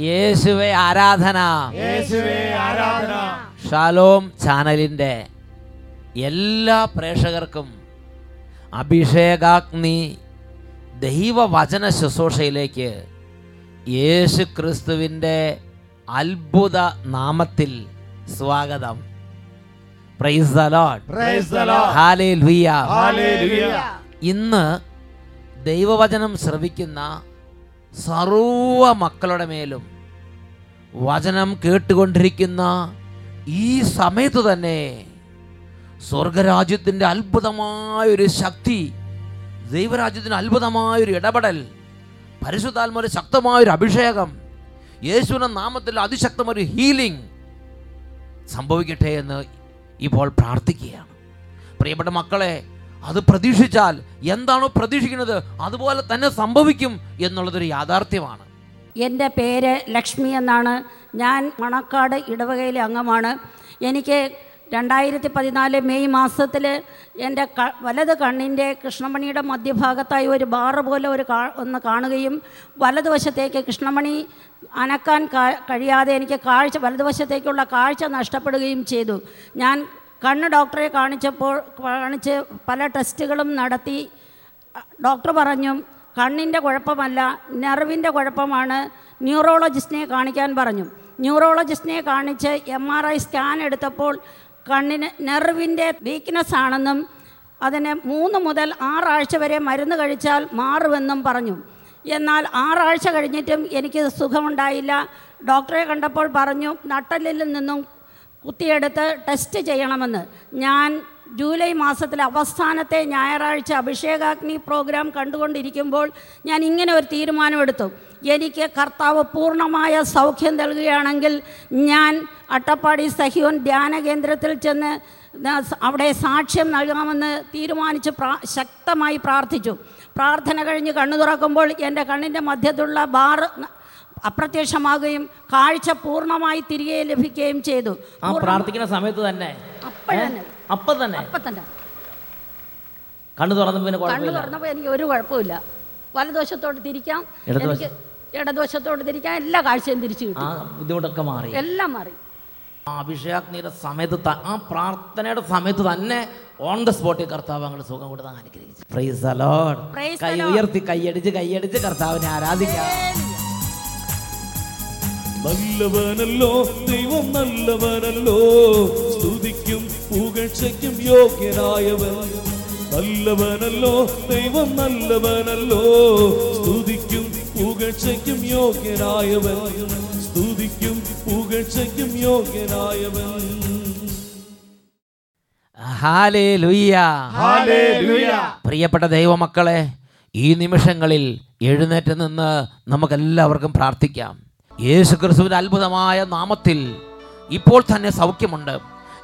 യേശുവെ ആരാധന. ഷാലോം ചാനലിന്റെ എല്ലാ പ്രേക്ഷകർക്കും അഭിഷേകാഗ്നി ദൈവവചന ശുശ്രൂഷയിലേക്ക് യേശു ക്രിസ്തുവിന്റെ അത്ഭുത നാമത്തിൽ സ്വാഗതം. പ്രൈസ് ദ ഇന്ന് ദൈവവചനം ശ്രവിക്കുന്ന സർവ മക്കളുടെ മേലും വചനം കേട്ടുകൊണ്ടിരിക്കുന്ന ഈ സമയത്ത് തന്നെ സ്വർഗരാജ്യത്തിന്റെ അത്ഭുതമായൊരു ശക്തി ദൈവരാജ്യത്തിന് അത്ഭുതമായൊരു ഇടപെടൽ പരിശുദ്ധാത്മാവിന്റെ ശക്തമായൊരു അഭിഷേകം യേശുവിന്റെ നാമത്തിൽ അതിശക്തമൊരു ഹീലിംഗ് സംഭവിക്കട്ടെ എന്ന് ഇപ്പോൾ പ്രാർത്ഥിക്കുകയാണ്. പ്രിയപ്പെട്ട മക്കളെ അത് പ്രതീക്ഷിച്ചാൽ എന്താണോ പ്രതീക്ഷിക്കുന്നത് അതുപോലെ തന്നെ സംഭവിക്കും എന്നുള്ളതൊരു യാഥാർത്ഥ്യമാണ്. എന്റെ പേര് ലക്ഷ്മി എന്നാണ്. ഞാൻ മണക്കാട് ഇടവകയിലെ അംഗമാണ്. എനിക്ക് രണ്ടായിരത്തി പതിനാല് മെയ് മാസത്തിൽ എന്റെ ക വലത് കണ്ണിന്റെ കൃഷ്ണമണിയുടെ മധ്യഭാഗത്തായി ഒരു ബാറ് പോലെ ഒരു കാ ഒന്ന് കാണുകയും വലതുവശത്തേക്ക് കൃഷ്ണമണി അനക്കാൻ കഴിയാതെ എനിക്ക് കാഴ്ച വലതുവശത്തേക്കുള്ള കാഴ്ച നഷ്ടപ്പെടുകയും ചെയ്തു. ഞാൻ കണ്ണ് ഡോക്ടറെ കാണിച്ചപ്പോൾ കാണിച്ച് പല ടെസ്റ്റുകളും നടത്തി. ഡോക്ടർ പറഞ്ഞു കണ്ണിന്റെ കുഴപ്പമല്ല നെർവിന്റെ കുഴപ്പമാണ് ന്യൂറോളജിസ്റ്റിനെ കാണിക്കാൻ പറഞ്ഞു. ന്യൂറോളജിസ്റ്റിനെ കാണിച്ച് എം ആർ ഐ സ്കാൻ എടുത്തപ്പോൾ കണ്ണിന് നെർവിന്റെ വീക്ക്നെസ് ആണെന്നും അതിന് മൂന്ന് മുതൽ ആറാഴ്ച വരെ മരുന്ന് കഴിച്ചാൽ മാറുമെന്നും പറഞ്ഞു. എന്നാൽ ആറാഴ്ച കഴിഞ്ഞിട്ടും എനിക്ക് സുഖമുണ്ടായില്ല. ഡോക്ടറെ കണ്ടപ്പോൾ പറഞ്ഞു നട്ടലിൽ നിന്നും കുത്തിയെടുത്ത് ടെസ്റ്റ് ചെയ്യണമെന്ന്. ഞാൻ ജൂലൈ മാസത്തിലെ അവസാനത്തെ ഞായറാഴ്ച അഭിഷേകാഗ്നി പ്രോഗ്രാം കണ്ടുകൊണ്ടിരിക്കുമ്പോൾ ഞാൻ ഇങ്ങനെ ഒരു തീരുമാനമെടുത്തു. എനിക്ക് കർത്താവ് പൂർണമായ സൗഖ്യം നൽകുകയാണെങ്കിൽ ഞാൻ അട്ടപ്പാടി സഹിയോൻ ധ്യാന കേന്ദ്രത്തിൽ ചെന്ന് അവിടെ സാക്ഷ്യം നൽകാമെന്ന് തീരുമാനിച്ച് പ്രാ ശക്തമായി പ്രാർത്ഥിച്ചു. പ്രാർത്ഥന കഴിഞ്ഞ് കണ്ണു തുറക്കുമ്പോൾ എന്റെ കണ്ണിന്റെ മധ്യത്തുള്ള ബാർ അപ്രത്യക്ഷമാകുകയും കാഴ്ച പൂർണമായി തിരികെ ലഭിക്കുകയും ചെയ്തു. ആ പ്രാർത്ഥിക്കുന്ന സമയത്ത് തന്നെ. അപ്പൊ തന്നെ. അപ്പം തന്നെ. കണ്ണു തുറന്നു പിന്നെ കണ്ണു തുറന്നപ്പോ എനിക്ക് ഒരു കുഴപ്പമില്ല. വലതുവശത്തോട്ട് തിരിക്കാം? എനിക്ക് ഇടതുവശത്തോട്ട് തിരിക്കാം. എല്ലാ കാഴ്ചയും തിരിച്ചു കിട്ടും. ബുദ്ധിമുട്ടൊക്കെ മാറി. എല്ലാം മാറി. അഭിഷേകാഗ്നിയുടെ സമയത്ത് ആ പ്രാർത്ഥനയുടെ സമയത്ത് തന്നെ ഓൺ ദ സ്പോട്ടിൽ കർത്താവ് അങ്ങോട്ട് സുഖം കൊടുത്താൽ അനുഗ്രഹിച്ചു. The കൈ ഉയർത്തി കൈയടിച്ച് കൈയടിച്ച് കർത്താവിനെ ആരാധിക്കാം. നല്ലവനല്ലോ ദൈവം നല്ലവനല്ലോ. സ്തുതിക്കും പുകഴ്ചയ്ക്കും യോഗ്യനായവൻ. നല്ലവനല്ലോ ദൈവം നല്ലവനല്ലോ. സ്തുതിക്കും പുകഴ്ചയ്ക്കും യോഗ്യനായവൻ. സ്തുതിക്കും പുകഴ്ചയ്ക്കും യോഗ്യനായവൻ. പ്രിയപ്പെട്ട ദൈവമക്കളെ ഈ നിമിഷങ്ങളിൽ എഴുന്നേറ്റ് നിന്ന് നമുക്കെല്ലാവർക്കും പ്രാർത്ഥിക്കാം. യേശു ക്രിസ്തുവിന്റെ അത്ഭുതമായ നാമത്തിൽ ഇപ്പോൾ തന്നെ സൗഖ്യമുണ്ട്.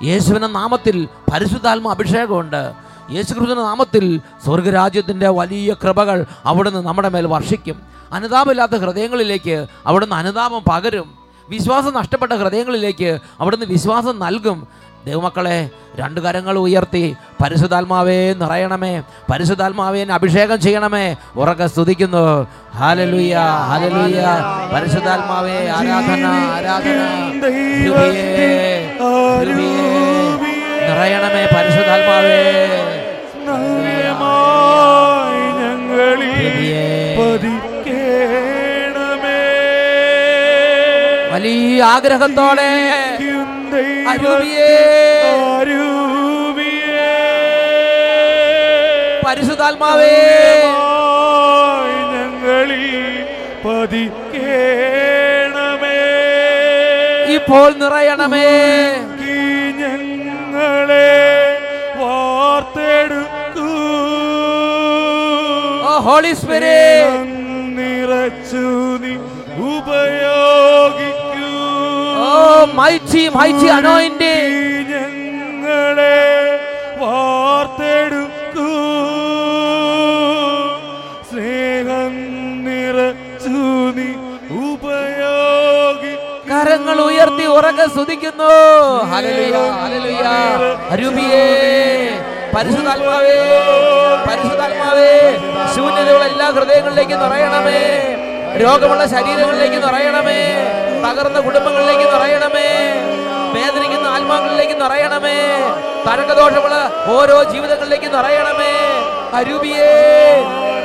യേശുവിന്റെ നാമത്തിൽ പരിശുദ്ധാത്മ അഭിഷേകമുണ്ട്. യേശു ക്രിസ്തുവിന്റെ നാമത്തിൽ സ്വർഗരാജ്യത്തിന്റെ വലിയ കൃപകൾ അവിടുന്ന് നമ്മുടെ മേൽ വർഷിക്കും. അനുതാപമില്ലാത്ത ഹൃദയങ്ങളിലേക്ക് അവിടുന്ന് അനുതാപം പകരും. വിശ്വാസം നഷ്ടപ്പെട്ട ഹൃദയങ്ങളിലേക്ക് അവിടുന്ന് വിശ്വാസം നൽകും. ദൈവമക്കളെ രണ്ട് കരങ്ങൾ ഉയർത്തി പരിശുദ്ധാത്മാവേ നിറയണമേ പരിശുദ്ധാത്മാവേ അഭിഷേകം ചെയ്യണമേ. ഉറക്കെ സ്തുതിക്കുന്നു. ഹാലലുയ്യ ഹാലലുയ്യ പരിശുദ്ധാത്മാവേ ആരാധന ആരാധന. നിറയണമേ പരിശുദ്ധാത്മാവേ. വലിയ ആഗ്രഹത്തോടെ. പരിശുദ്ധാത്മാവേ. ഞങ്ങളിൽ പതിക്കേണമേ. ഇപ്പോൾ നിറയണമേ. ഞങ്ങളെ വാർത്തെടുക്കൂ. Holy spirit. നിറച്ചു നീ ഉപയോഗിക്കൂ ഓ മൈറ്റി മൈറ്റി അനോയിന്റെ ഞങ്ങളെ വാർത്തെടുക്കൂ. സ്നേഹം നിറച്ചു നീ ഉപയോഗി കരങ്ങൾ ഉയർത്തി ഉറക്കെ സ്തുതിക്കുന്നു. Hallelujah hallelujah. അരൂപിയേ പരിശുദ്ധാത്മാവേ പരിശുദ്ധാത്മാവേ ശൂന്യതയുള്ള എല്ലാ ഹൃദയങ്ങളിലേക്ക് നിറയണമേ. രോഗമുള്ള ശരീരങ്ങളിലേക്ക് നിറയണമേ. തകർന്ന കുടുംബങ്ങളിലേക്ക് നിറയണമേ. വേദനിക്കുന്ന ആത്മാക്കളിലേക്ക് നിറയണമേ. തരംഗദോഷമുള്ള ഓരോ ജീവിതങ്ങളിലേക്ക് നിറയണമേ. അരൂപിയേ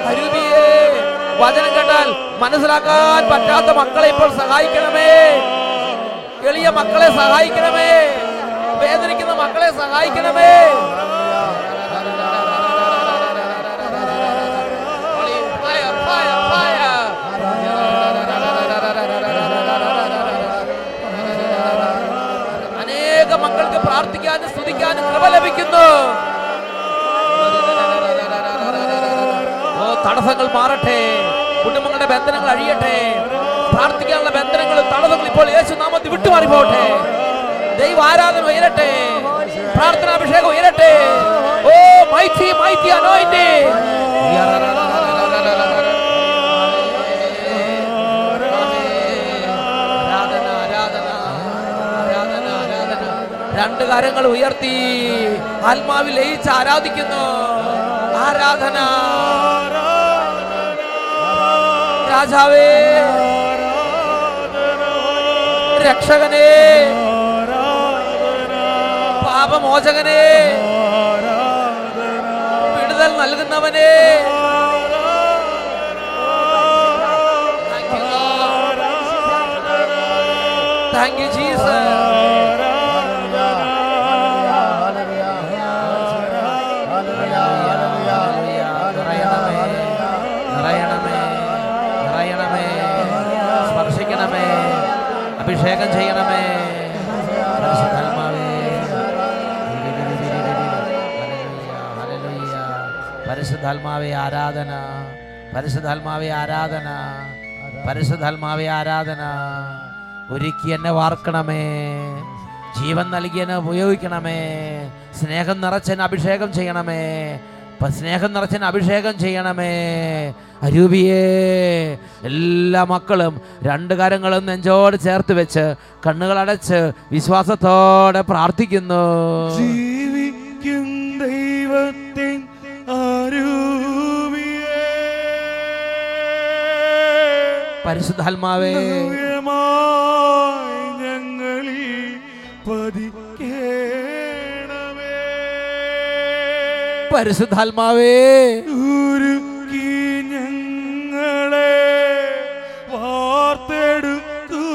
അരൂപിയേ. വചനം കേട്ടാൽ മനസ്സിലാക്കാൻ പറ്റാത്ത മക്കളെ ഇപ്പോൾ സഹായിക്കണമേ. എളിയ മക്കളെ സഹായിക്കണമേ. വേദനിക്കുന്ന മക്കളെ സഹായിക്കണമേ. പ്രാർത്ഥിക്കാനും സ്തുതിക്കാനും കൃപ ലഭിക്കുന്നു. ഓ തടസ്സങ്ങൾ മാറട്ടെ. കുടുംബങ്ങളുടെ ബന്ധനങ്ങൾ അഴിയട്ടെ. പ്രാർത്ഥിക്കാനുള്ള ബന്ധനങ്ങളും തടസ്സങ്ങൾ ഇപ്പോൾ യേശു നാമത്തിൽ വിട്ടുമാറി പോകട്ടെ. ദൈവ ആരാധന ഉയരട്ടെ. പ്രാർത്ഥനാഭിഷേകം ഉയരട്ടെ. ഓ മൈറ്റി മൈറ്റി അനോയിന്റെ രണ്ട് കരങ്ങൾ ഉയർത്തി ആത്മാവിൽ ലയിച്ച് ആരാധിക്കുന്നു. ആരാധന. രാജാവേ. രക്ഷകനെ. പാപമോചകനെ. വിടുതൽ നൽകുന്നവനെ. താങ്ക് യു ജീസസ് പരിശുദ്ധാത്മാവേ ആരാധന. പരിശുദ്ധാത്മാവെ ആരാധന. പരിശുദ്ധാത്മാവെ ആരാധന. ഒരുക്കി എന്നെ വാർക്കണമേ. ജീവൻ നൽകി എന്നെ ഉപയോഗിക്കണമേ. സ്നേഹം നിറച്ചെന്നെ അഭിഷേകം ചെയ്യണമേ. സ്നേഹം നിറച്ചെന്നെ അഭിഷേകം ചെയ്യണമേ. അരൂപിയേ എല്ലാ മക്കളും രണ്ട് കാര്യങ്ങളും നെഞ്ചോട് ചേർത്ത് വെച്ച് കണ്ണുകളടച്ച് വിശ്വാസത്തോടെ പ്രാർത്ഥിക്കുന്നു. പരിശുദ്ധാത്മാവേ ഞങ്ങളിൽ പതിക്കേണമേ. പരിശുദ്ധാത്മാവേ ഞങ്ങളെ വാർത്തെടുത്തു.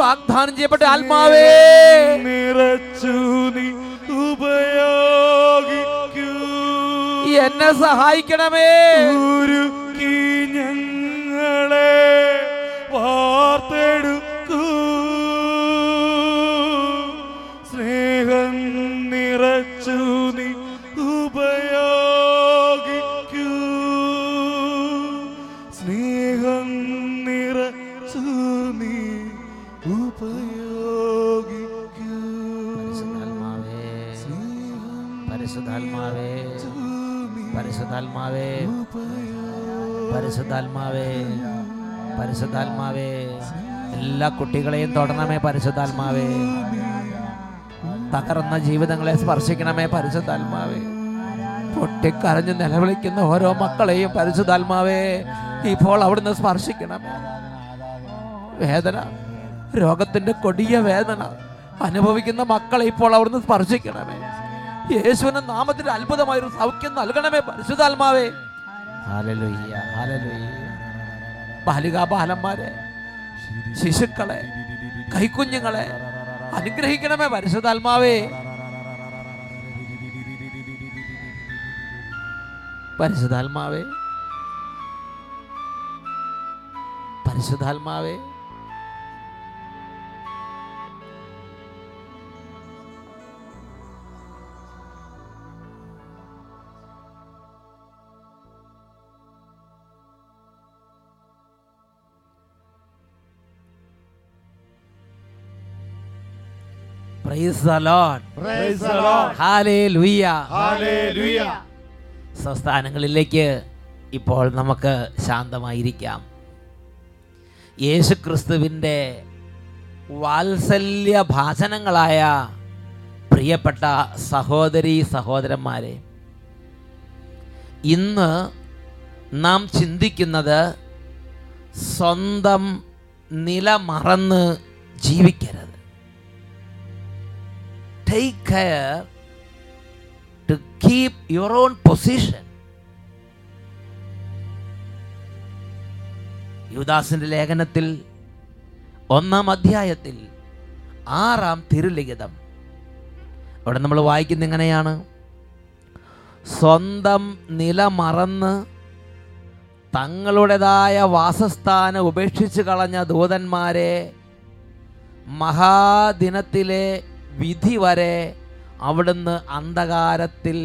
വാഗ്ദാനം ചെയ്യപ്പെട്ട ആത്മാവേ. നിറച്ചു നീ ഉപയോഗിക്കൂ. എന്നെ സഹായിക്കണമേ. ഉരുക്കി പരിശുദ്ധാത്മാവേ പരിശുദ്ധാത്മാവേ എല്ലാ കുട്ടികളെയും തൊടണമേ പരിശുദ്ധാത്മാവേ. തകർന്ന ജീവിതങ്ങളെ സ്പർശിക്കണമേ പരിശുദ്ധാത്മാവേ. പൊട്ടിക്കരഞ്ഞ് നിലവിളിക്കുന്ന ഓരോ മക്കളെയും പരിശുദ്ധാത്മാവേ ഇപ്പോൾ അവിടുന്ന് സ്പർശിക്കണമേ. വേദന രോഗത്തിന്റെ കൊടിയ വേദന അനുഭവിക്കുന്ന മക്കളെ ഇപ്പോൾ അവിടുന്ന് സ്പർശിക്കണമേ. യേശുവിന് നാമത്തിൽ അത്ഭുതമായൊരു സൗഖ്യം നൽകണമേ പരിശുദ്ധാത്മാവേ. ബാലികാ ബാലന്മാരെ ശിശുക്കളെ കൈക്കുഞ്ഞുങ്ങളെ അനുഗ്രഹിക്കണമേ പരിശുദ്ധാത്മാവേ. പരിശുദ്ധാത്മാവേ പരിശുദ്ധാത്മാവേ സംസ്ഥാനങ്ങളിലേക്ക് ഇപ്പോൾ നമുക്ക് ശാന്തമായിരിക്കാം. യേശുക്രിസ്തുവിന്റെ വാത്സല്യ ഭാഷണങ്ങളായ പ്രിയപ്പെട്ട സഹോദരി സഹോദരന്മാരെ ഇന്ന് നാം ചിന്തിക്കുന്നത് സ്വന്തം നില മറന്ന് ജീവിക്കരുത്. Take care to keep your own position യുദാസിന്റെ ലേഖനത്തിൽ ഒന്നാം അധ്യായത്തിൽ ആറാം തിരുലിഖിതം. അവിടെ നമ്മൾ വായിക്കുന്ന എങ്ങനെയാണ്? സ്വന്തം നില മറന്ന് തങ്ങളുടേതായ വാസസ്ഥാനം ഉപേക്ഷിച്ച് കളഞ്ഞ ദൂതന്മാരെ മഹാദിനത്തിലെ വിധി വരെ അവിടുന്ന് അന്ധകാരത്തിൽ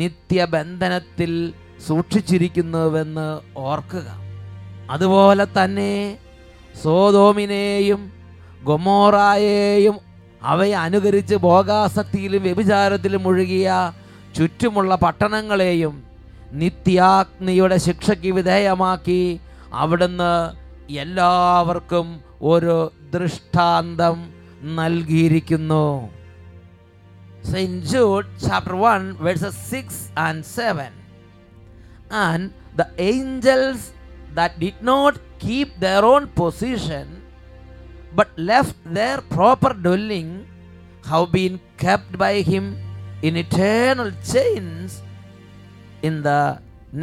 നിത്യബന്ധനത്തിൽ സൂക്ഷിച്ചിരിക്കുന്നുവെന്ന് ഓർക്കുക. അതുപോലെ തന്നെ സോതോമിനെയും ഗൊമോറായെയും അവയെ അനുകരിച്ച് ഭോഗാസക്തിയിലും വ്യഭിചാരത്തിലും മുഴുകിയ ചുറ്റുമുള്ള പട്ടണങ്ങളെയും നിത്യാഗ്നിയുടെ ശിക്ഷയ്ക്ക് വിധേയമാക്കി അവിടുന്ന് എല്ലാവർക്കും ഒരു ദൃഷ്ടാന്തം നൽകിയിരിക്കുന്നു St. Jude chapter 1 verses 6 and 7 and the angels that did not keep their own position but left their proper dwelling have been kept by him in eternal chains in the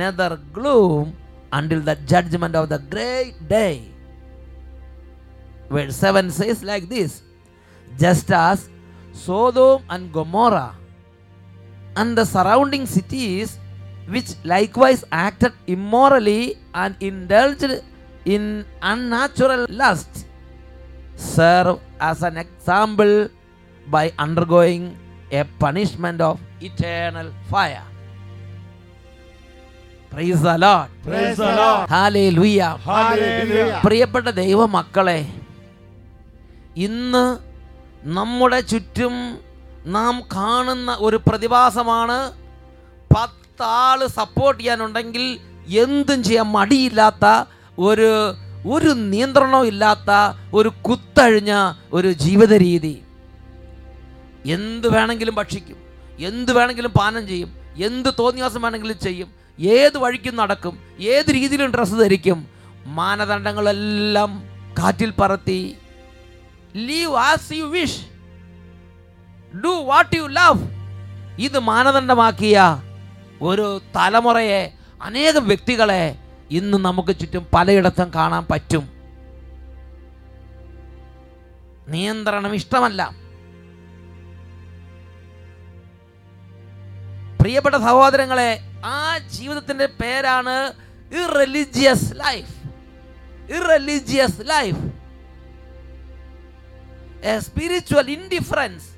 nether gloom until the judgment of the great day. Verse 7 says like this Just as Sodom and Gomorrah and the surrounding cities, which likewise acted immorally and indulged in unnatural lust, serve as an example by undergoing a punishment of eternal fire. Praise the Lord. Praise the Lord. Hallelujah. Hallelujah. പ്രിയപ്പെട്ട ദൈവമക്കളെ ഇന്ന് നമ്മുടെ ചുറ്റും നാം കാണുന്ന ഒരു പ്രതിഭാസമാണ് പത്താൾ support ചെയ്യാനുണ്ടെങ്കിൽ എന്തും ചെയ്യാൻ മടിയില്ലാത്ത ഒരു ഒരു നിയന്ത്രണവും ഇല്ലാത്ത ഒരു കുത്തഴിഞ്ഞ ഒരു ജീവിത രീതി. എന്ത് വേണമെങ്കിലും ഭക്ഷിക്കും എന്ത് വേണമെങ്കിലും പാനം ചെയ്യും എന്ത് തോന്നിയാസം വേണമെങ്കിലും ചെയ്യും ഏത് വഴിക്കും നടക്കും ഏത് രീതിയിലും ഡ്രസ്സ് ധരിക്കും മാനദണ്ഡങ്ങളെല്ലാം കാറ്റിൽ പറത്തി leave as you wish do what you love ഇത് മാനദണ്ഡമാക്കിയ ഒരു തലമുറയെ അനേകം വ്യക്തികളെ ഇന്ന് നമുക്ക് ചുറ്റും പലയിടത്തും കാണാൻ പറ്റും. നിയന്ത്രണം ഇഷ്ടമല്ല. പ്രിയപ്പെട്ട സഹോദരങ്ങളെ ആ ജീവിതത്തിന്റെ പേരാണ് irreligious life irreligious life spiritual indifference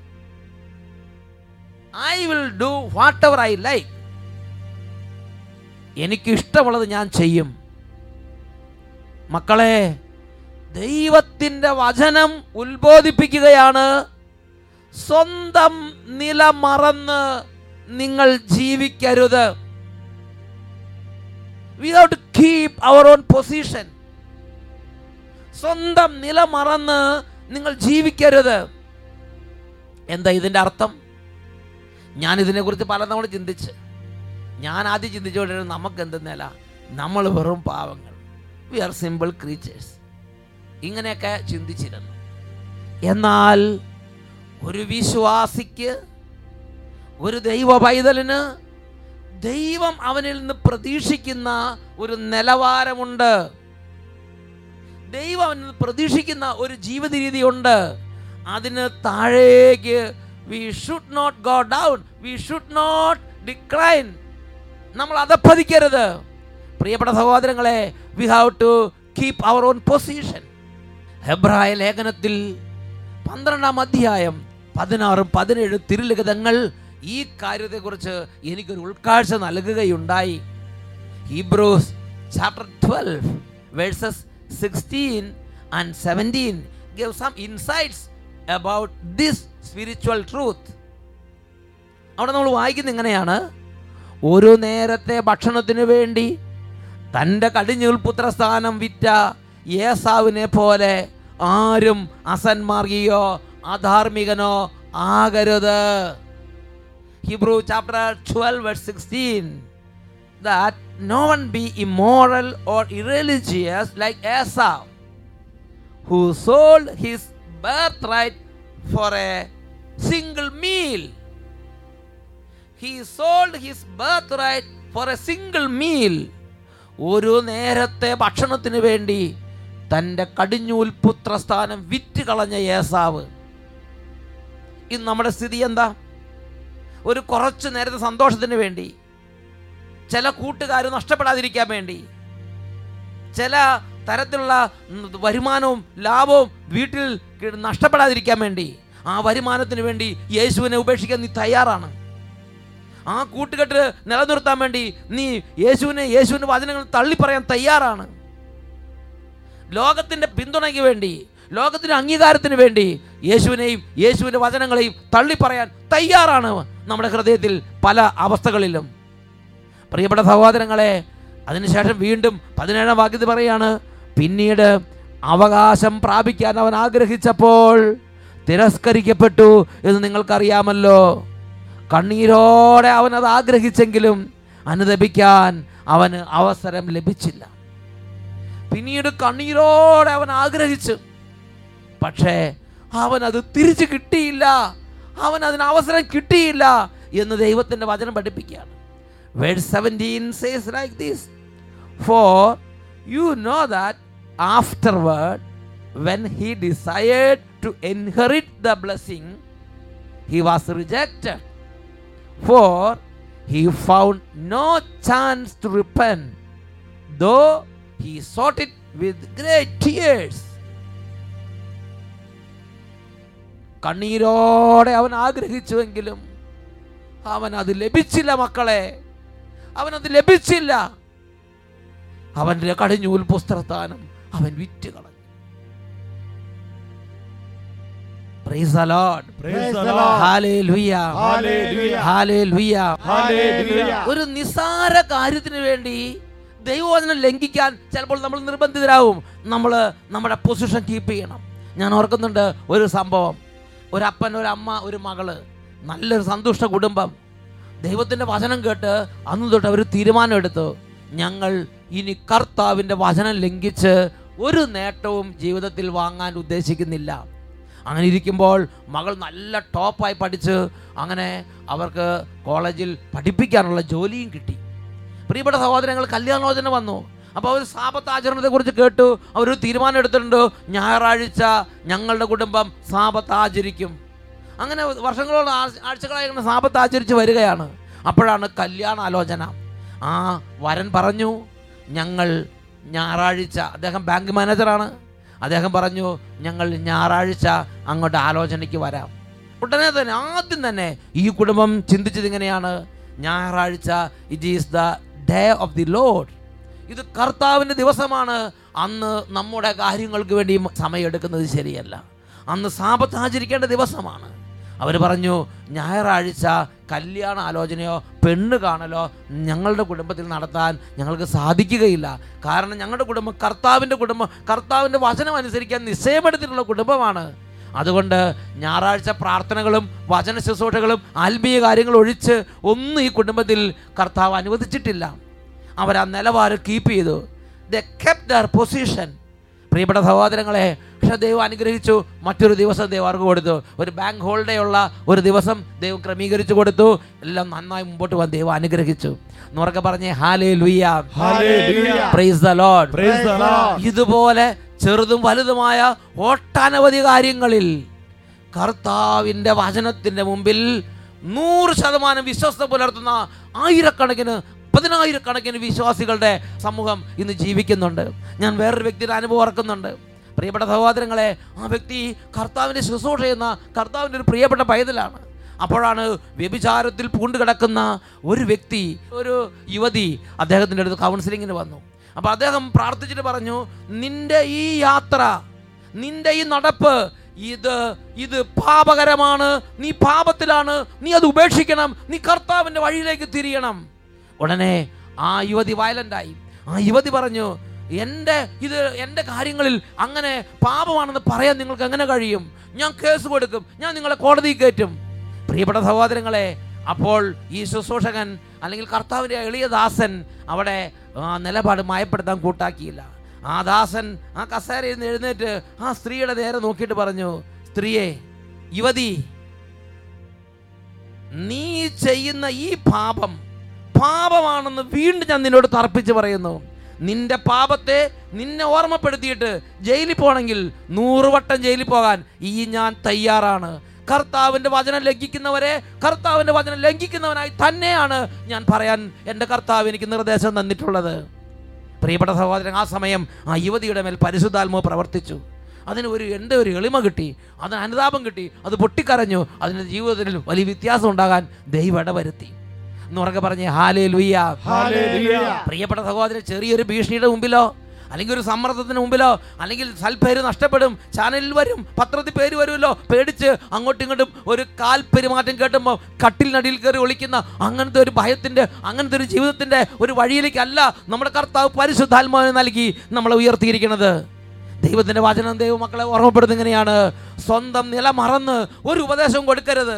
I will do whatever I like എനിക്ക് ഇഷ്ടമുള്ളത് ഞാൻ ചെയ്യും. മക്കളെ ദൈവത്തിന്റെ വചനം ഉത്ബോധിപ്പിക്കുകയാണ്. സ്വന്തം നില മറന്ന് നിങ്ങൾ ജീവിക്കരുത്. Without keep our own position സ്വന്തം നില മറന്ന് നിങ്ങൾ ജീവിക്കരുത്. എന്താ ഇതിന്റെ അർത്ഥം? ഞാൻ ഇതിനെക്കുറിച്ച് പലതവണ ചിന്തിച്ച്. ഞാൻ ആദ്യം ചിന്തിച്ചുകൊണ്ടിരുന്നത് നമുക്ക് എന്ത് നില? നമ്മൾ വെറും പാവങ്ങൾ. വി ആർ സിമ്പിൾ ക്രീച്ചേഴ്സ് ഇങ്ങനെയൊക്കെ ചിന്തിച്ചിരുന്നു. എന്നാൽ ഒരു വിശ്വാസിക്ക് ഒരു ദൈവ പൈതലിന് ദൈവം അവനിൽ നിന്ന് പ്രതീക്ഷിക്കുന്ന ഒരു നിലവാരമുണ്ട്. ദൈവം പ്രതീക്ഷിക്കുന്ന ഒരു ജീവിത രീതിയുണ്ട് അതിന് താഴേക്ക് we should not go down we should not decline നമ്മൾ അതപ്പതിക്കരുത് പ്രിയപ്പെട്ട സഹോദരങ്ങളെ we have to keep our own position ഹെബ്രായ ലേഖനത്തിൽ പന്ത്രണ്ടാം അധ്യായം പതിനാറും പതിനേഴ് തിരുലിഖിതങ്ങൾ ഈ കാര്യത്തെക്കുറിച്ച് എനിക്കൊരു ഉൾക്കാഴ്ച നൽകുകയുണ്ടായി. Hebrews chapter twelve verses sixteen and seventeen gave some insights about this spiritual truth അവിടെ നമ്മൾ വായിക്കുന്ന ഇങ്ങനെയാണ്. ഒരു നേരത്തെ ഭക്ഷണത്തിന് വേണ്ടി തന്റെ കടിഞ്ഞുൽ പുത്രസ്ഥാനം വിറ്റ യേസാവിനെ പോലെ ആരും അസന്മാർഗിയോ അധാർമികനോ ആകരുത്. Hebrew chapter twelve sixteen that no one be immoral or irreligious like Esau, who sold his birthright for a single meal. He sold his birthright for a single meal. ഒരു നേരത്തെ ഭക്ഷണത്തിന് വേണ്ടി തന്റെ കടിഞ്ഞൂൽ പുത്രസ്ഥാനം വിറ്റ് കളഞ്ഞ ഏസാവ് ഇന്ന് നമ്മുടെ സ്ഥിതി എന്താ ഒരു കുറച്ച് നേരത്തെ സന്തോഷത്തിന് വേണ്ടി ചില കൂട്ടുകാർ നഷ്ടപ്പെടാതിരിക്കാൻ വേണ്ടി ചില തരത്തിലുള്ള വരുമാനവും ലാഭവും വീട്ടിൽ നഷ്ടപ്പെടാതിരിക്കാൻ വേണ്ടി ആ വരുമാനത്തിന് വേണ്ടി യേശുവിനെ ഉപേക്ഷിക്കാൻ നീ തയ്യാറാണ്. ആ കൂട്ടുകെട്ട് നിലനിർത്താൻ വേണ്ടി നീ യേശുവിനെ യേശുവിന്റെ വചനങ്ങൾ തള്ളിപ്പറയാൻ തയ്യാറാണ്. ലോകത്തിന്റെ പിന്തുണയ്ക്ക് വേണ്ടി ലോകത്തിന്റെ അംഗീകാരത്തിന് വേണ്ടി യേശുവിനെയും യേശുവിന്റെ വചനങ്ങളെയും തള്ളിപ്പറയാൻ തയ്യാറാണ് നമ്മുടെ ഹൃദയത്തിൽ പല അവസ്ഥകളിലും. പ്രിയപ്പെട്ട സഹോദരങ്ങളെ അതിനുശേഷം വീണ്ടും പതിനേഴാം വാക്യത്തിൽ പറയാണ് പിന്നീട് അവകാശം പ്രാപിക്കാൻ അവൻ ആഗ്രഹിച്ചപ്പോൾ തിരസ്കരിക്കപ്പെട്ടു എന്ന് നിങ്ങൾക്കറിയാമല്ലോ. കണ്ണീരോടെ അവൻ അത് ആഗ്രഹിച്ചെങ്കിലും അനുദപിക്കാൻ അവന് അവസരം ലഭിച്ചില്ല. പിന്നീട് കണ്ണീരോടെ അവൻ ആഗ്രഹിച്ചു. പക്ഷേ അവൻ അത് തിരിച്ചു കിട്ടിയില്ല. അവൻ അതിന് അവസരം കിട്ടിയില്ല എന്ന് ദൈവത്തിന്റെ വചനം പഠിപ്പിക്കുകയാണ്. Verse seventeen says like this for you know that afterward when he decide to inherit the blessing he was rejected for he found no chance to repent, though he sought it with great tears. കണ്ണീരോടെ അവൻ ആഗ്രഹിച്ചുവെങ്കിലും അവൻ അത് ലഭിച്ചില്ല മക്കളെ അവൻ അത് ലഭിച്ചില്ല അവന്റെ കടിഞ്ഞൂൽ പുസ്തകത്താനം അവൻ വിറ്റ് കളഞ്ഞു Praise the Lord. Praise the Lord. Hallelujah. Hallelujah. Hallelujah. Hallelujah. ഒരു നിസാര കാര്യത്തിന് വേണ്ടി ദൈവവചനം ലംഘിക്കാൻ ചിലപ്പോൾ നമ്മൾ നിർബന്ധിതരാകും നമ്മൾ നമ്മുടെ പൊസിഷൻ കീപ്പ് ചെയ്യണം ഞാൻ ഓർക്കുന്നുണ്ട് ഒരു സംഭവം ഒരു അപ്പൻ ഒരു അമ്മ ഒരു മകൾ നല്ലൊരു സന്തുഷ്ട കുടുംബം ദൈവത്തിന്റെ വചനം കേട്ട് അന്ന് തൊട്ട് അവർ തീരുമാനമെടുത്തു. ഞങ്ങൾ ഇനി കർത്താവിന്റെ വചനം ലംഘിച്ച് ഒരു നേട്ടവും ജീവിതത്തിൽ വാങ്ങാൻ ഉദ്ദേശിക്കുന്നില്ല. അങ്ങനെ ഇരിക്കുമ്പോൾ മകൾ നല്ല ടോപ്പായി പഠിച്ച് അങ്ങനെ അവർക്ക് കോളേജിൽ പഠിപ്പിക്കാനുള്ള ജോലിയും കിട്ടി. പ്രിയപ്പെട്ട സഹോദരങ്ങൾ കല്യാണോചന വന്നു. അപ്പോൾ അവർ സാപത്ത് ആചരണത്തെക്കുറിച്ച് കേട്ടു. അവരൊരു തീരുമാനം എടുത്തിട്ടുണ്ട് ഞായറാഴ്ച ഞങ്ങളുടെ കുടുംബം സാപത്ത് ആചരിക്കും. അങ്ങനെ വർഷങ്ങളോട് ആഴ്ചകളായി അങ്ങനെ സാപത്ത് ആചരിച്ച് വരികയാണ്. അപ്പോഴാണ് കല്യാണാലോചന ആ വരൻ പറഞ്ഞു ഞങ്ങൾ ഞായറാഴ്ച അദ്ദേഹം ബാങ്ക് മാനേജറാണ് അദ്ദേഹം പറഞ്ഞു ഞങ്ങൾ ഞായറാഴ്ച അങ്ങോട്ട് ആലോചനയ്ക്ക് വരാം. ഉടനെ തന്നെ ആദ്യം തന്നെ ഈ കുടുംബം ചിന്തിച്ചത് ഇങ്ങനെയാണ്. ഞായറാഴ്ച it is the day of the Lord ഇത് കർത്താവിന്റെ ദിവസമാണ്. അന്ന് നമ്മുടെ കാര്യങ്ങൾക്ക് വേണ്ടി സമയമെടുക്കുന്നത് ശരിയല്ല. അന്ന് സാപത്ത് ആചരിക്കേണ്ട ദിവസമാണ്. അവർ പറഞ്ഞു ഞായറാഴ്ച കല്യാണ ആലോചനയോ പെണ്ണ് കാണലോ ഞങ്ങളുടെ കുടുംബത്തിൽ നടത്താൻ ഞങ്ങൾക്ക് സാധിക്കുകയില്ല. കാരണം ഞങ്ങളുടെ കുടുംബം കർത്താവിന്റെ കുടുംബം കർത്താവിന്റെ വചനം അനുസരിക്കാൻ നിശ്ചയമെടുത്തിട്ടുള്ള കുടുംബമാണ്. അതുകൊണ്ട് ഞായറാഴ്ച പ്രാർത്ഥനകളും വചന ശുശ്രൂഷകളും ആത്മീയ കാര്യങ്ങൾ ഒഴിച്ച് ഒന്നും ഈ കുടുംബത്തിൽ കർത്താവ് അനുവദിച്ചിട്ടില്ല. അവർ ആ നിലവാരം കീപ്പ് ചെയ്തു. ദ കെപ് ദർ പൊസിഷൻ പ്രിയപ്പെട്ട സഹോദരങ്ങളെ പക്ഷെ ദൈവം അനുഗ്രഹിച്ചു. മറ്റൊരു ദിവസം ദൈവം അവർക്ക് കൊടുത്തു? ഒരു ബാങ്ക് ഹോളിഡേ ഉള്ള ഒരു ദിവസം ദൈവം ക്രമീകരിച്ചു കൊടുത്തു. എല്ലാം നന്നായി മുമ്പോട്ട് പോകാൻ ദൈവം അനുഗ്രഹിച്ചു. എന്നുറക്കെ പറഞ്ഞേ hallelujah Hallelujah. Praise the Lord Praise the Lord. ഇതുപോലെ ചെറുതും വലുതുമായ ഒട്ടനവധി കാര്യങ്ങളിൽ കർത്താവിന്റെ വചനത്തിന്റെ മുമ്പിൽ നൂറ് ശതമാനം വിശ്വസ്ത പുലർത്തുന്ന ആയിരക്കണക്കിന് പതിനായിരക്കണക്കിന് വിശ്വാസികളുടെ സമൂഹം ഇന്ന് ജീവിക്കുന്നുണ്ട്. ഞാൻ വേറൊരു വ്യക്തിയുടെ അനുഭവം ഓർക്കുന്നുണ്ട്. പ്രിയപ്പെട്ട സഹോദരങ്ങളെ ആ വ്യക്തി കർത്താവിന്റെ ശുശ്രൂഷ ചെയ്യുന്ന കർത്താവിന്റെ ഒരു പ്രിയപ്പെട്ട പൈതലാണ്. അപ്പോഴാണ് വ്യഭിചാരത്തിൽ പൂണ്ട് കിടക്കുന്ന ഒരു വ്യക്തി ഒരു യുവതി അദ്ദേഹത്തിന്റെ അടുത്ത് കൗൺസിലിങ്ങിന് വന്നു. അപ്പോൾ അദ്ദേഹം പ്രാർത്ഥിച്ചിട്ട് പറഞ്ഞു നിന്റെ ഈ യാത്ര നിന്റെ ഈ നടപ്പ് ഇത് ഇത് പാപകരമാണ്. നീ പാപത്തിലാണ്. നീ അത് ഉപേക്ഷിക്കണം. നീ കർത്താവിന്റെ വഴിയിലേക്ക് തിരിയണം. ഉടനെ ആ യുവതി വയലന്റായി ആ യുവതി പറഞ്ഞു എന്റെ ഇത് എന്റെ കാര്യങ്ങളിൽ അങ്ങനെ പാപമാണെന്ന് പറയാൻ നിങ്ങൾക്ക് എങ്ങനെ കഴിയും? ഞാൻ കേസ് കൊടുക്കും ഞാൻ നിങ്ങളെ കോടതിയിൽ കയറ്റും. പ്രിയപ്പെട്ട സഹോദരങ്ങളെ അപ്പോൾ ഈ ശുശ്രൂഷകൻ അല്ലെങ്കിൽ കർത്താവിന്റെ എളിയ ദാസൻ അവിടെ നിലപാട് മയപ്പെടുത്താൻ കൂട്ടാക്കിയില്ല. ആ ദാസൻ ആ കസേരയിൽ നിന്ന് എഴുന്നേറ്റ് ആ സ്ത്രീയുടെ നേരെ നോക്കിയിട്ട് പറഞ്ഞു സ്ത്രീയെ യുവതി നീ ചെയ്യുന്ന ഈ പാപം പാപമാണെന്ന് വീണ്ടും ഞാൻ നിന്നോട് തർപ്പിച്ച് പറയുന്നു. നിന്റെ പാപത്തെ നിന്നെ ഓർമ്മപ്പെടുത്തിയിട്ട് ജയിലിൽ പോകണമെങ്കിൽ നൂറുവട്ടം ജയിലിൽ പോകാൻ ഈ ഞാൻ തയ്യാറാണ്. കർത്താവിന്റെ വചനം ലംഘിക്കുന്നവരെ കർത്താവിന്റെ വചനം ലംഘിക്കുന്നവനായി തന്നെയാണ് ഞാൻ പറയാൻ എന്റെ കർത്താവ് എനിക്ക് നിർദ്ദേശം തന്നിട്ടുള്ളത്. പ്രിയപ്പെട്ട സഹോദരൻ ആ സമയം ആ യുവതിയുടെ മേൽ പരിശുദ്ധാത്മാവ് പ്രവർത്തിച്ചു. അതിന് ഒരു എന്റെ ഒരു എളിമ കിട്ടി അതിന് അനുതാപം കിട്ടി അത് പൊട്ടിക്കരഞ്ഞു അതിന്റെ ജീവിതത്തിൽ വലിയ വ്യത്യാസം ഉണ്ടാകാൻ ദൈവം ഇടവരുത്തി. എന്നുറക്കെ പറഞ്ഞ് ഹാലേ ലുയ്യ പ്രിയപ്പെട്ട സഹോദരൻ ചെറിയൊരു ഭീഷണിയുടെ മുമ്പിലോ അല്ലെങ്കിൽ ഒരു സമ്മർദ്ദത്തിന് മുമ്പിലോ അല്ലെങ്കിൽ സൽപ്പേര് നഷ്ടപ്പെടും ചാനലിൽ വരും പത്രത്തിൽ പേര് വരുമല്ലോ പേടിച്ച് അങ്ങോട്ടും ഇങ്ങോട്ടും ഒരു കാൽ പെരുമാറ്റം കേട്ടുമ്പോൾ കട്ടിലിനടിയിൽ കയറി ഒളിക്കുന്ന അങ്ങനത്തെ ഒരു ഭയത്തിന്റെ അങ്ങനത്തെ ഒരു ജീവിതത്തിന്റെ ഒരു വഴിയിലേക്കല്ല നമ്മുടെ കർത്താവ് പരിശുദ്ധാത്മാവിനെ നൽകി നമ്മളെ ഉയർത്തിയിരിക്കുന്നത്. ദൈവത്തിന്റെ വചനം ദൈവമക്കളെ ഓർമ്മപ്പെടുന്നത് ഇങ്ങനെയാണ്. സ്വന്തം നില മറന്ന് ഒരു ഉപദേശം കൊടുക്കരുത്.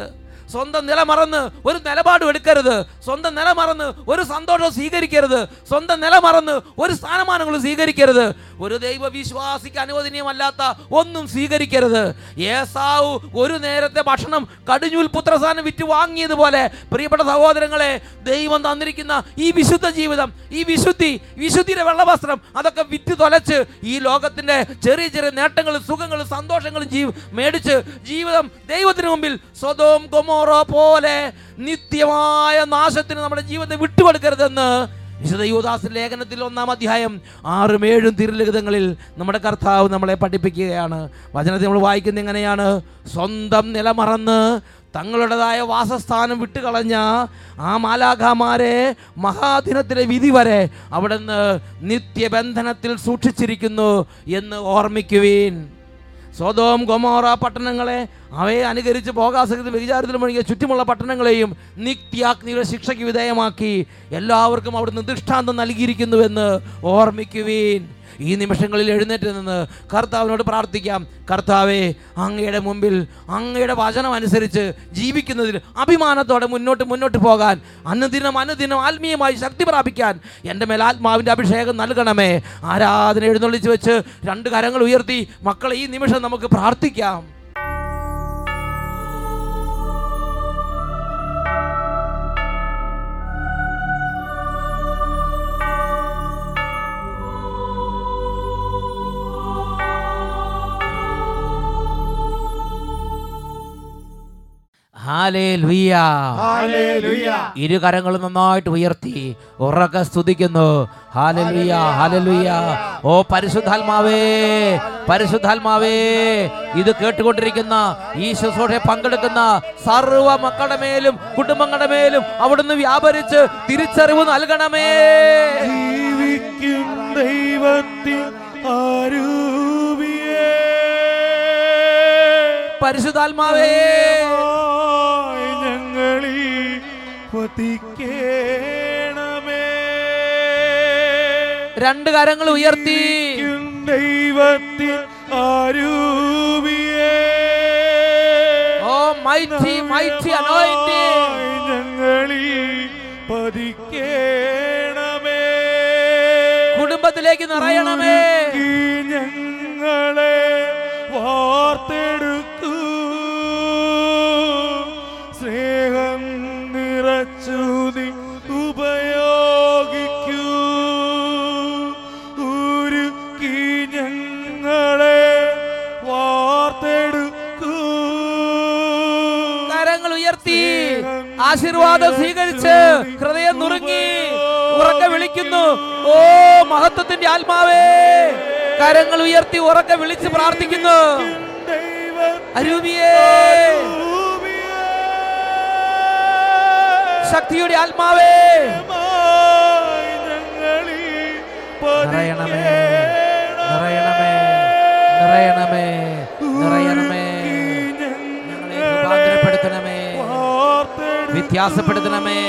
സ്വന്തം നില മറന്ന് ഒരു നിലപാടും എടുക്കരുത്. സ്വന്തം നില മറന്ന് ഒരു സന്തോഷം സ്വീകരിക്കരുത്. സ്വന്തം നില മറന്ന് ഒരു സ്ഥാനമാനങ്ങളും സ്വീകരിക്കരുത്. ഒരു ദൈവവിശ്വാസിക്ക് അനുവദനീയമല്ലാത്ത ഒന്നും സ്വീകരിക്കരുത്. ഏസാവു ഒരു നേരത്തെ ഭക്ഷണം കടിഞ്ഞൂൽ പുത്രസാനം വിറ്റ് വാങ്ങിയതുപോലെ പ്രിയപ്പെട്ട സഹോദരങ്ങളെ ദൈവം തന്നിരിക്കുന്ന ഈ വിശുദ്ധ ജീവിതം ഈ വിശുദ്ധി വിശുദ്ധിയുടെ വെള്ളവസ്ത്രം അതൊക്കെ വിറ്റ് തൊലച്ച് ഈ ലോകത്തിന്റെ ചെറിയ ചെറിയ നേട്ടങ്ങളും സുഖങ്ങളും സന്തോഷങ്ങളും ജീവ മേടിച്ച് ജീവിതം ദൈവത്തിന് മുമ്പിൽ സ്വതവും കൊമോറോ പോലെ നിത്യമായ നാശത്തിന് നമ്മുടെ ജീവിതത്തെ വിട്ടുകൊടുക്കരുതെന്ന് വിശുദ്ധ യുവദാസ് ലേഖനത്തിൽ ഒന്നാം അധ്യായം ആറും ഏഴും തിരുലിഖിതങ്ങളിൽ നമ്മുടെ കർത്താവ് നമ്മളെ പഠിപ്പിക്കുകയാണ്. വചനത്തെ നമ്മൾ വായിക്കുന്നത് എങ്ങനെയാണ്? സ്വന്തം നിലമറന്ന് തങ്ങളുടേതായ വാസസ്ഥാനം വിട്ടുകളഞ്ഞ ആ മാലാഖാമാരെ മഹാദിനത്തിലെ വിധി വരെ അവിടുന്ന് നിത്യബന്ധനത്തിൽ സൂക്ഷിച്ചിരിക്കുന്നു എന്ന് ഓർമ്മിക്കുവീൻ. സ്വതോം ഗൊമോറ പട്ടണങ്ങളെ അവയെ അനുകരിച്ച് ഭോഗാസക്തി വ്യഭിചാരത്തിൽ മുഴുകിയ ചുറ്റുമുള്ള പട്ടണങ്ങളെയും നിത്യാഗ്നിയുടെ ശിക്ഷയ്ക്ക് വിധേയമാക്കി എല്ലാവർക്കും അവിടുന്ന് ദൃഷ്ടാന്തം നൽകിയിരിക്കുന്നുവെന്ന് ഓർമ്മിക്കുവീൻ. ഈ നിമിഷങ്ങളിൽ എഴുന്നേറ്റ് നിന്ന് കർത്താവിനോട് പ്രാർത്ഥിക്കാം. കർത്താവെ അങ്ങയുടെ മുമ്പിൽ അങ്ങയുടെ വചനം അനുസരിച്ച് ജീവിക്കുന്നതിൽ അഭിമാനത്തോടെ മുന്നോട്ട് മുന്നോട്ട് പോകാൻ അന്നദിനം അന്നദിനം ആത്മീയമായി ശക്തി പ്രാപിക്കാൻ എന്റെ മേൽ ആത്മാവിന്റെ അഭിഷേകം നൽകണമേ. ആരാധന എഴുന്നള്ളിച്ച് വെച്ച് രണ്ട് കരങ്ങൾ ഉയർത്തി മക്കളെ ഈ നിമിഷം നമുക്ക് പ്രാർത്ഥിക്കാം. ഇരു കരങ്ങളും നന്നായിട്ട് ഉയർത്തി. ഉറക്കെ സ്തുതിക്കുന്നു. ഹാലലുയ ഹാലലുയ ഓ പരിശുദ്ധാത്മാവേ പരിശുദ്ധാത്മാവേ. ഇത് കേട്ടുകൊണ്ടിരിക്കുന്ന ഈ ശുശ്രൂഷയെ പങ്കെടുക്കുന്ന സർവ മക്കളുടെ മേലും കുടുംബങ്ങളുടെ മേലും അവിടുന്ന് വ്യാപരിച്ച് തിരിച്ചറിവ് നൽകണമേ. ജീവിക്കും ദൈവത്തിൽ ആരൂപിയേ. പരിശുദ്ധാത്മാവേ. പതിക്കേണമേ രണ്ട് കരങ്ങൾ ഉയർത്തി. ദൈവത്തിൽ ആരൂപിയേ. ഓ മൈറ്റി മൈറ്റി അനോയിന്റിംഗ് ദൈവമായി ഞങ്ങളിൽ പതിക്കേണമേ. കുടുംബത്തിലേക്ക് നിറയണമേ. ഞങ്ങളെ വാർത്തെടുക്കൂ ആശീർവാദം സ്വീകരിച്ച് ഹൃദയം നുറുങ്ങി ഉറക്കെ വിളിക്കുന്നു. ഓ മഹത്വത്തിന്റെ ആത്മാവേ. കരങ്ങൾ ഉയർത്തി ഉറക്കെ വിളിച്ച് പ്രാർത്ഥിക്കുന്നു. അരൂപിയേ. ശക്തിയുടെ ആത്മാവേ. നിറയണമേ വ്യത്യാസപ്പെടുത്തണമേ